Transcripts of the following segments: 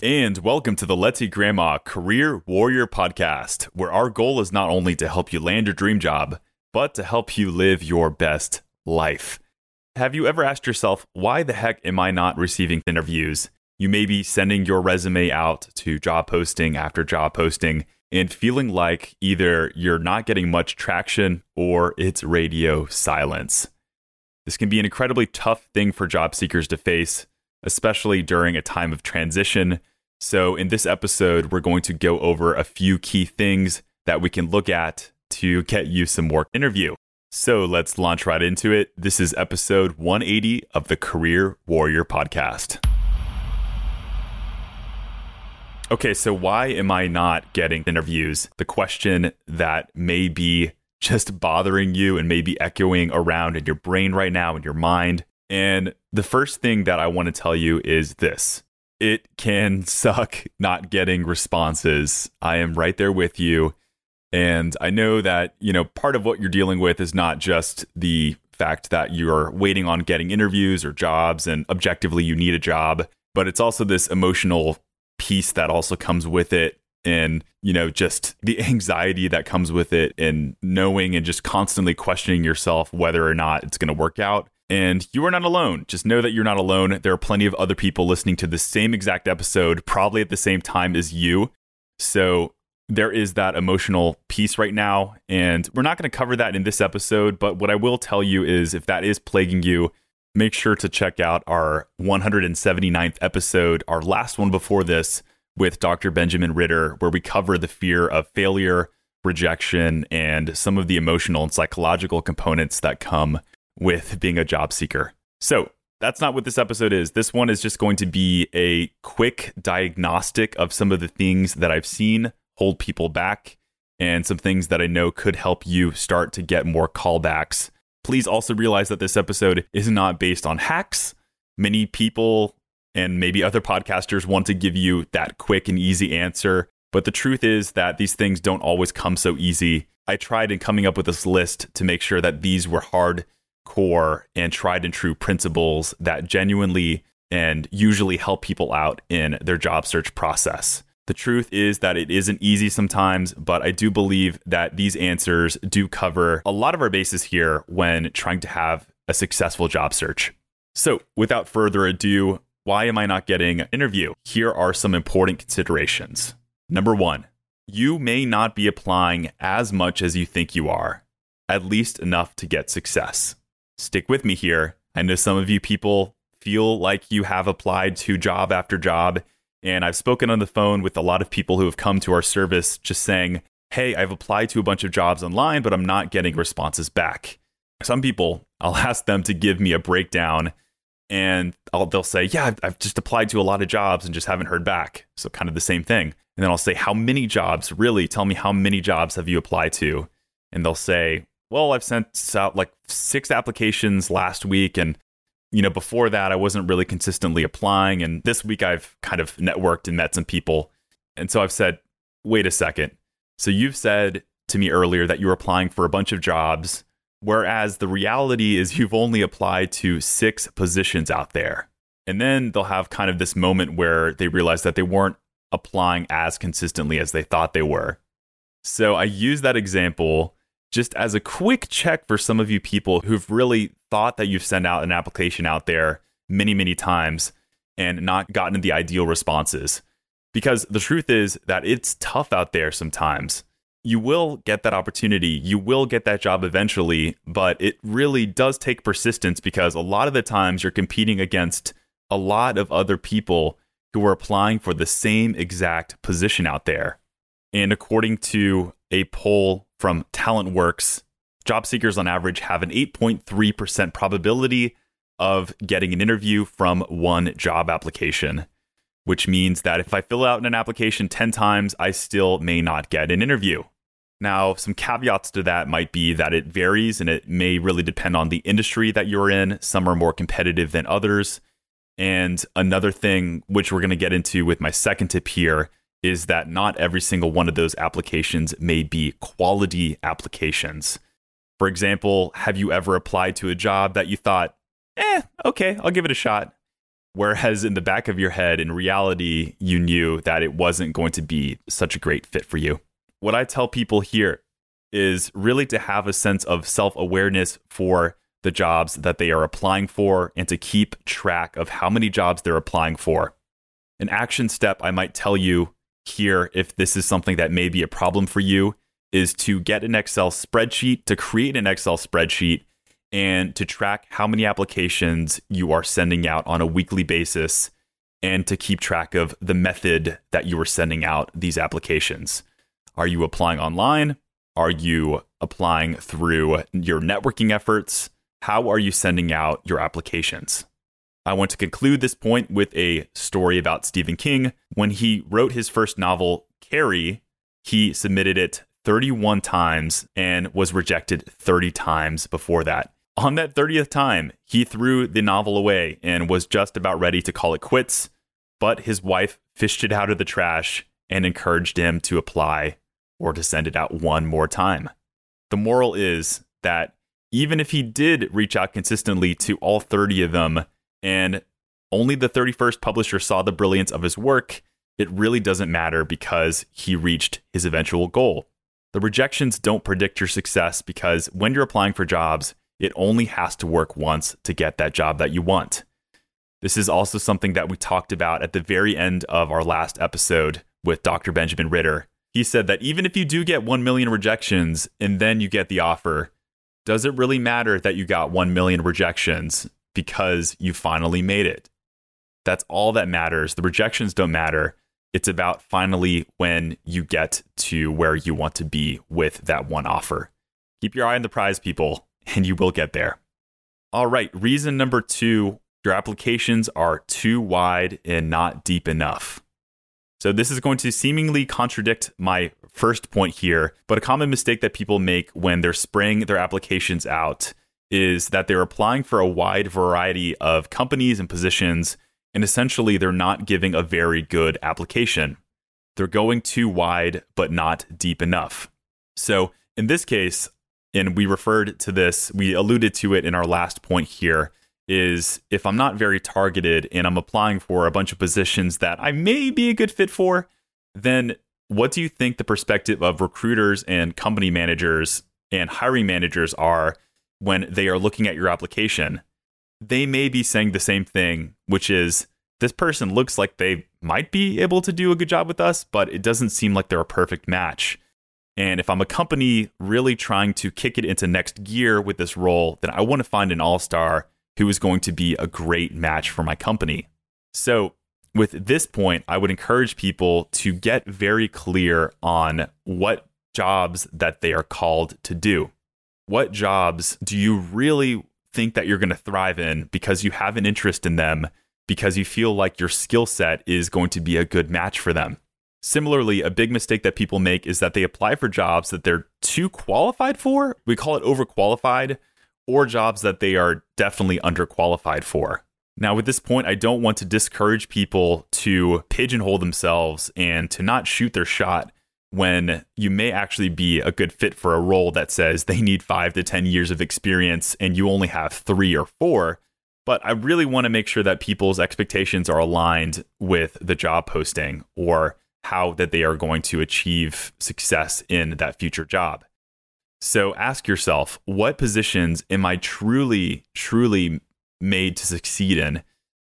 And welcome to the Let's Eat Grandma Career Warrior Podcast, where our goal is not only to help you land your dream job, but to help you live your best life. Have you ever asked yourself, why the heck am I not receiving interviews? You may be sending your resume out to job posting after job posting and feeling like either you're not getting much traction or it's radio silence. This can be an incredibly tough thing for job seekers to face, especially during a time of transition. So, in this episode, we're going to go over a few key things that we can look at to get you some more interview. So, let's launch right into it. This is episode 180 of the Career Warrior Podcast. Okay, so why am I not getting interviews? The question that may be just bothering you and maybe echoing around in your brain right now, in your mind. And the first thing that I want to tell you is this it can suck not getting responses. I am right there with you. And I know that, you know, part of what you're dealing with is not just the fact that you're waiting on getting interviews or jobs and objectively you need a job, but it's also this emotional piece that also comes with it and you know just the anxiety that comes with it and knowing and just constantly questioning yourself whether or not it's going to work out and you are not alone. Just know that you're not alone. There are plenty of other people listening to the same exact episode, probably at the same time as you. So there is that emotional piece right now. And we're not going to cover that in this episode. But what I will tell you is if that is plaguing you, make sure to check out our 179th episode, our last one before this with Dr. Benjamin Ritter, where we cover the fear of failure, rejection, and some of the emotional and psychological components that come with being a job seeker. So, that's not what this episode is. This one is just going to be a quick diagnostic of some of the things that I've seen hold people back and some things that I know could help you start to get more callbacks Please also realize that this episode is not based on hacks. Many people and maybe other podcasters want to give you that quick and easy answer. But the truth is that these things don't always come so easy. I tried in coming up with this list to make sure that these were hard core and tried and true principles that genuinely and usually help people out in their job search process. The truth is that it isn't easy sometimes, but I do believe that these answers do cover a lot of our bases here when trying to have a successful job search. So, without further ado, why am I not getting an interview? Here are some important considerations. Number one, you may not be applying as much as you think you are, at least enough to get success. Stick with me here. I know some of you people feel like you have applied to job after job and I've spoken on the phone with a lot of people who have come to our service just saying, Hey, I've applied to a bunch of jobs online, but I'm not getting responses back. Some people, I'll ask them to give me a breakdown and I'll, they'll say, Yeah, I've, I've just applied to a lot of jobs and just haven't heard back. So, kind of the same thing. And then I'll say, How many jobs? Really? Tell me how many jobs have you applied to? And they'll say, Well, I've sent out like six applications last week and you know, before that, I wasn't really consistently applying. And this week, I've kind of networked and met some people. And so I've said, wait a second. So you've said to me earlier that you're applying for a bunch of jobs, whereas the reality is you've only applied to six positions out there. And then they'll have kind of this moment where they realize that they weren't applying as consistently as they thought they were. So I use that example just as a quick check for some of you people who've really thought that you've sent out an application out there many, many times and not gotten the ideal responses. Because the truth is that it's tough out there sometimes. You will get that opportunity, you will get that job eventually, but it really does take persistence because a lot of the times you're competing against a lot of other people who are applying for the same exact position out there. And according to a poll from TalentWorks, job seekers on average have an 8.3% probability of getting an interview from one job application, which means that if I fill out an application 10 times, I still may not get an interview. Now, some caveats to that might be that it varies and it may really depend on the industry that you're in. Some are more competitive than others. And another thing, which we're going to get into with my second tip here, is that not every single one of those applications may be quality applications. For example, have you ever applied to a job that you thought, eh, okay, I'll give it a shot? Whereas in the back of your head, in reality, you knew that it wasn't going to be such a great fit for you. What I tell people here is really to have a sense of self awareness for the jobs that they are applying for and to keep track of how many jobs they're applying for. An action step I might tell you here, if this is something that may be a problem for you, is to get an Excel spreadsheet, to create an Excel spreadsheet, and to track how many applications you are sending out on a weekly basis, and to keep track of the method that you are sending out these applications. Are you applying online? Are you applying through your networking efforts? How are you sending out your applications? I want to conclude this point with a story about Stephen King. When he wrote his first novel, Carrie, he submitted it 31 times and was rejected 30 times before that. On that 30th time, he threw the novel away and was just about ready to call it quits, but his wife fished it out of the trash and encouraged him to apply or to send it out one more time. The moral is that even if he did reach out consistently to all 30 of them and only the 31st publisher saw the brilliance of his work, it really doesn't matter because he reached his eventual goal. The rejections don't predict your success because when you're applying for jobs, it only has to work once to get that job that you want. This is also something that we talked about at the very end of our last episode with Dr. Benjamin Ritter. He said that even if you do get 1 million rejections and then you get the offer, does it really matter that you got 1 million rejections because you finally made it? That's all that matters. The rejections don't matter. It's about finally when you get to where you want to be with that one offer. Keep your eye on the prize, people, and you will get there. All right, reason number two your applications are too wide and not deep enough. So, this is going to seemingly contradict my first point here, but a common mistake that people make when they're spraying their applications out is that they're applying for a wide variety of companies and positions, and essentially they're not giving a very good application. They're going too wide, but not deep enough. So, in this case, and we referred to this, we alluded to it in our last point here, is if I'm not very targeted and I'm applying for a bunch of positions that I may be a good fit for, then what do you think the perspective of recruiters and company managers and hiring managers are when they are looking at your application? They may be saying the same thing, which is this person looks like they might be able to do a good job with us, but it doesn't seem like they're a perfect match. And if I'm a company really trying to kick it into next gear with this role, then I want to find an all star who is going to be a great match for my company. So, with this point, I would encourage people to get very clear on what jobs that they are called to do. What jobs do you really think that you're going to thrive in because you have an interest in them, because you feel like your skill set is going to be a good match for them? Similarly, a big mistake that people make is that they apply for jobs that they're too qualified for. We call it overqualified, or jobs that they are definitely underqualified for. Now, with this point, I don't want to discourage people to pigeonhole themselves and to not shoot their shot when you may actually be a good fit for a role that says they need five to 10 years of experience and you only have three or four. But I really want to make sure that people's expectations are aligned with the job posting or how that they are going to achieve success in that future job. So ask yourself, what positions am I truly, truly made to succeed in,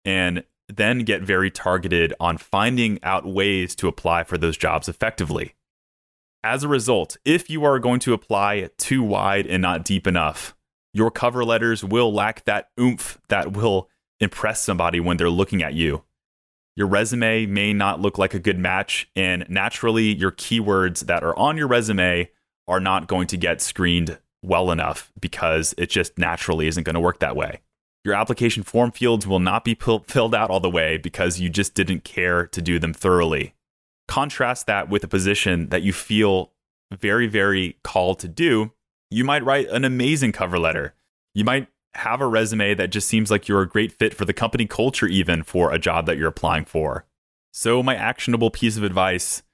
and then get very targeted on finding out ways to apply for those jobs effectively. As a result, if you are going to apply too wide and not deep enough, your cover letters will lack that oomph that will impress somebody when they're looking at you. Your resume may not look like a good match, and naturally, your keywords that are on your resume are not going to get screened well enough because it just naturally isn't going to work that way. Your application form fields will not be filled out all the way because you just didn't care to do them thoroughly. Contrast that with a position that you feel very, very called to do. You might write an amazing cover letter. You might have a resume that just seems like you're a great fit for the company culture, even for a job that you're applying for. So, my actionable piece of advice,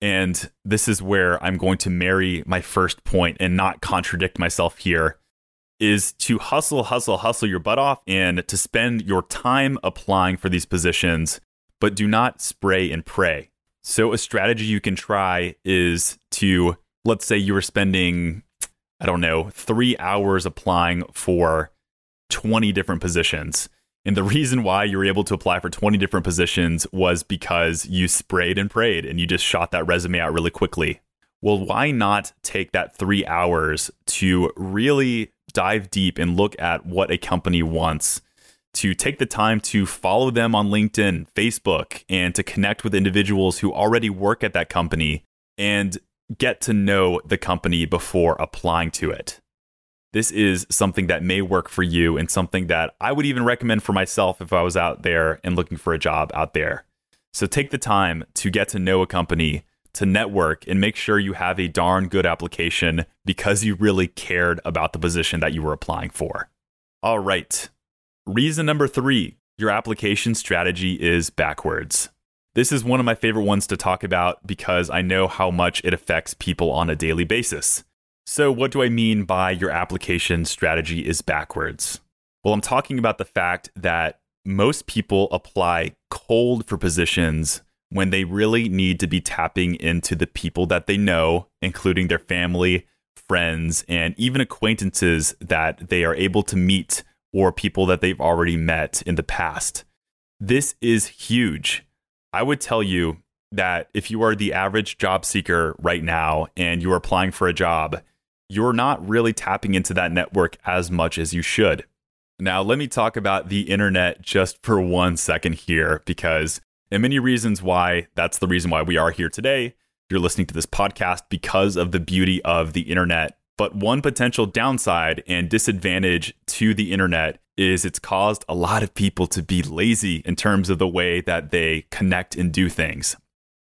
and this is where I'm going to marry my first point and not contradict myself here, is to hustle, hustle, hustle your butt off and to spend your time applying for these positions, but do not spray and pray. So, a strategy you can try is to, let's say you were spending, I don't know, three hours applying for 20 different positions. And the reason why you were able to apply for 20 different positions was because you sprayed and prayed and you just shot that resume out really quickly. Well, why not take that three hours to really dive deep and look at what a company wants? To take the time to follow them on LinkedIn, Facebook, and to connect with individuals who already work at that company and get to know the company before applying to it this is something that may work for you and something that I would even recommend for myself if I was out there and looking for a job out there. So take the time to get to know a company, to network, and make sure you have a darn good application because you really cared about the position that you were applying for. All right. Reason number three your application strategy is backwards. This is one of my favorite ones to talk about because I know how much it affects people on a daily basis. So, what do I mean by your application strategy is backwards? Well, I'm talking about the fact that most people apply cold for positions when they really need to be tapping into the people that they know, including their family, friends, and even acquaintances that they are able to meet or people that they've already met in the past. This is huge. I would tell you that if you are the average job seeker right now and you are applying for a job, you're not really tapping into that network as much as you should. Now, let me talk about the internet just for one second here, because and many reasons why that's the reason why we are here today. You're listening to this podcast because of the beauty of the internet. But one potential downside and disadvantage to the internet is it's caused a lot of people to be lazy in terms of the way that they connect and do things.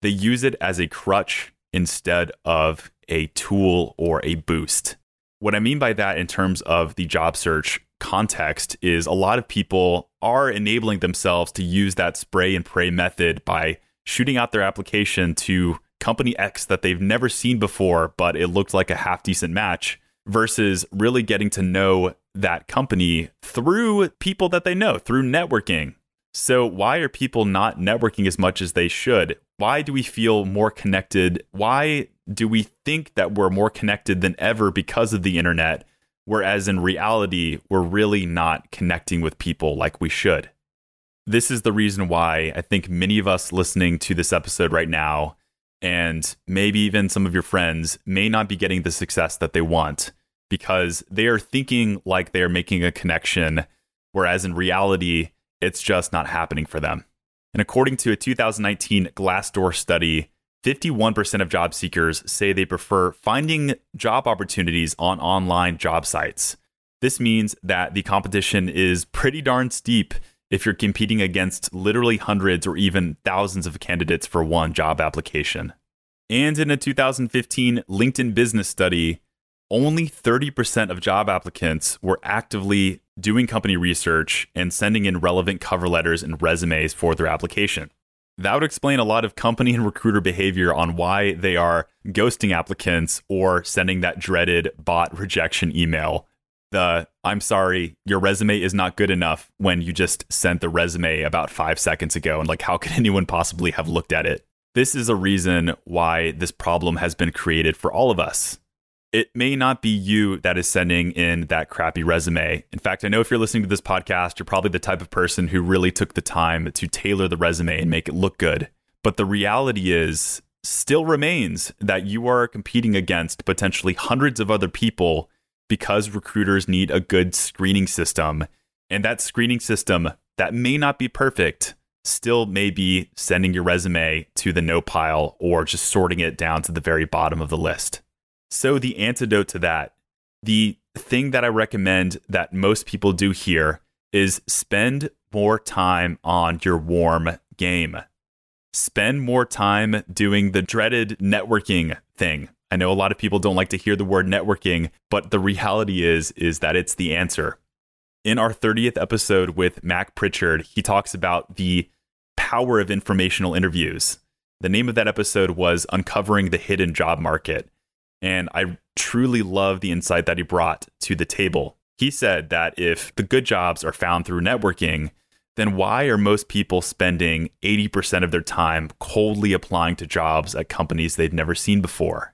They use it as a crutch instead of a tool or a boost. What I mean by that in terms of the job search context is a lot of people are enabling themselves to use that spray and pray method by shooting out their application to company X that they've never seen before, but it looked like a half decent match versus really getting to know that company through people that they know, through networking. So, why are people not networking as much as they should? Why do we feel more connected? Why do we think that we're more connected than ever because of the internet, whereas in reality, we're really not connecting with people like we should. This is the reason why I think many of us listening to this episode right now, and maybe even some of your friends, may not be getting the success that they want because they are thinking like they're making a connection, whereas in reality, it's just not happening for them. And according to a 2019 Glassdoor study, 51% of job seekers say they prefer finding job opportunities on online job sites. This means that the competition is pretty darn steep if you're competing against literally hundreds or even thousands of candidates for one job application. And in a 2015 LinkedIn business study, only 30% of job applicants were actively doing company research and sending in relevant cover letters and resumes for their application. That would explain a lot of company and recruiter behavior on why they are ghosting applicants or sending that dreaded bot rejection email. The I'm sorry, your resume is not good enough when you just sent the resume about five seconds ago. And like, how could anyone possibly have looked at it? This is a reason why this problem has been created for all of us it may not be you that is sending in that crappy resume. In fact, I know if you're listening to this podcast, you're probably the type of person who really took the time to tailor the resume and make it look good. But the reality is, still remains that you are competing against potentially hundreds of other people because recruiters need a good screening system. And that screening system that may not be perfect still may be sending your resume to the no pile or just sorting it down to the very bottom of the list. So, the antidote to that, the thing that I recommend that most people do here is spend more time on your warm game. Spend more time doing the dreaded networking thing. I know a lot of people don't like to hear the word networking, but the reality is is that it's the answer. In our 30th episode with Mac Prichard, he talks about the power of informational interviews. The name of that episode was Uncovering the Hidden Job Market. And I truly love the insight that he brought to the table. He said that if the good jobs are found through networking, then why are most people spending 80% of their time coldly applying to jobs at companies they've never seen before?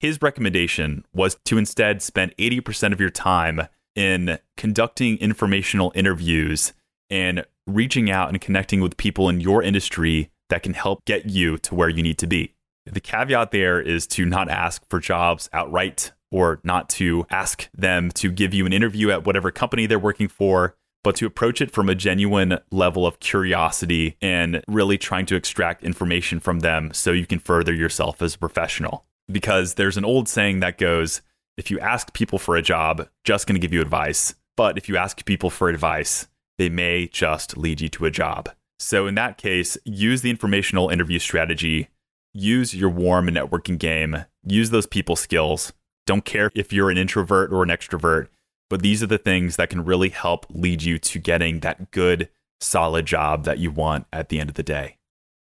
His recommendation was to instead spend 80% of your time in conducting informational interviews and reaching out and connecting with people in your industry that can help get you to where you need to be. The caveat there is to not ask for jobs outright or not to ask them to give you an interview at whatever company they're working for, but to approach it from a genuine level of curiosity and really trying to extract information from them so you can further yourself as a professional. Because there's an old saying that goes, if you ask people for a job, just going to give you advice. But if you ask people for advice, they may just lead you to a job. So in that case, use the informational interview strategy, use your warm networking game, use those people skills. Don't care if you're an introvert or an extrovert, but these are the things that can really help lead you to getting that good, solid job that you want at the end of the day.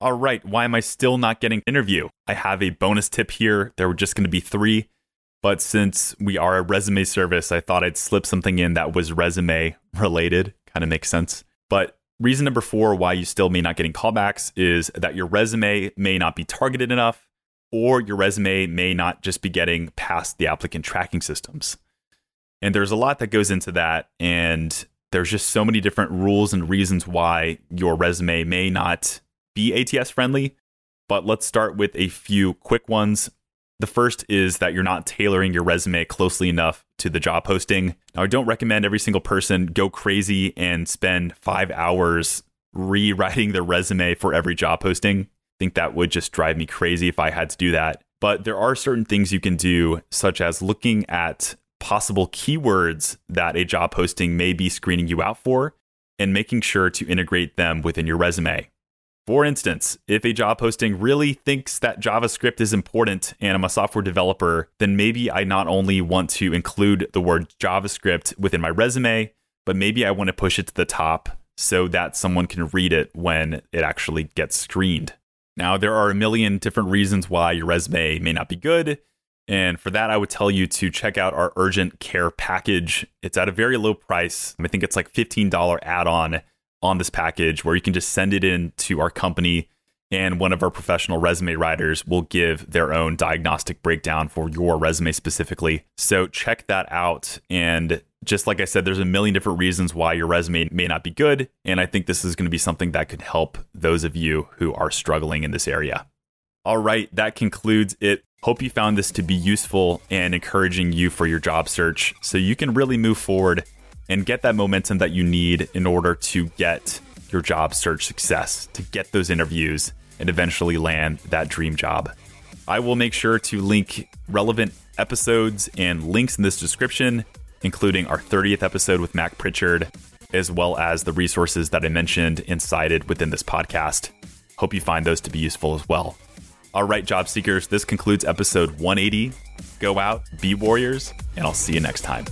All right, why am I still not getting an interview? I have a bonus tip here. There were just going to be three, but since we are a resume service, I thought I'd slip something in that was resume related. Kind of makes sense. But reason number four why you still may not getting callbacks is that your resume may not be targeted enough, or your resume may not just be getting past the applicant tracking systems. And there's a lot that goes into that. And there's just so many different rules and reasons why your resume may not be ATS friendly. But let's start with a few quick ones. The first is that you're not tailoring your resume closely enough to the job posting. Now, I don't recommend every single person go crazy and spend five hours rewriting their resume for every job posting. I think that would just drive me crazy if I had to do that. But there are certain things you can do, such as looking at possible keywords that a job posting may be screening you out for and making sure to integrate them within your resume. For instance, if a job posting really thinks that JavaScript is important and I'm a software developer, then maybe I not only want to include the word JavaScript within my resume, but maybe I want to push it to the top so that someone can read it when it actually gets screened. Now, there are a million different reasons why your resume may not be good. And for that, I would tell you to check out our urgent care package. It's at a very low price. I think it's like $15 add on on this package where you can just send it in to our company and one of our professional resume writers will give their own diagnostic breakdown for your resume specifically. So check that out. And just like I said, there's a million different reasons why your resume may not be good. And I think this is going to be something that could help those of you who are struggling in this area. All right, that concludes it Hope you found this to be useful and encouraging you for your job search so you can really move forward and get that momentum that you need in order to get your job search success, to get those interviews and eventually land that dream job. I will make sure to link relevant episodes and links in this description, including our 30th episode with Mac Prichard, as well as the resources that I mentioned and cited within this podcast. Hope you find those to be useful as well. All right, job seekers, this concludes episode 180. Go out, be warriors, and I'll see you next time.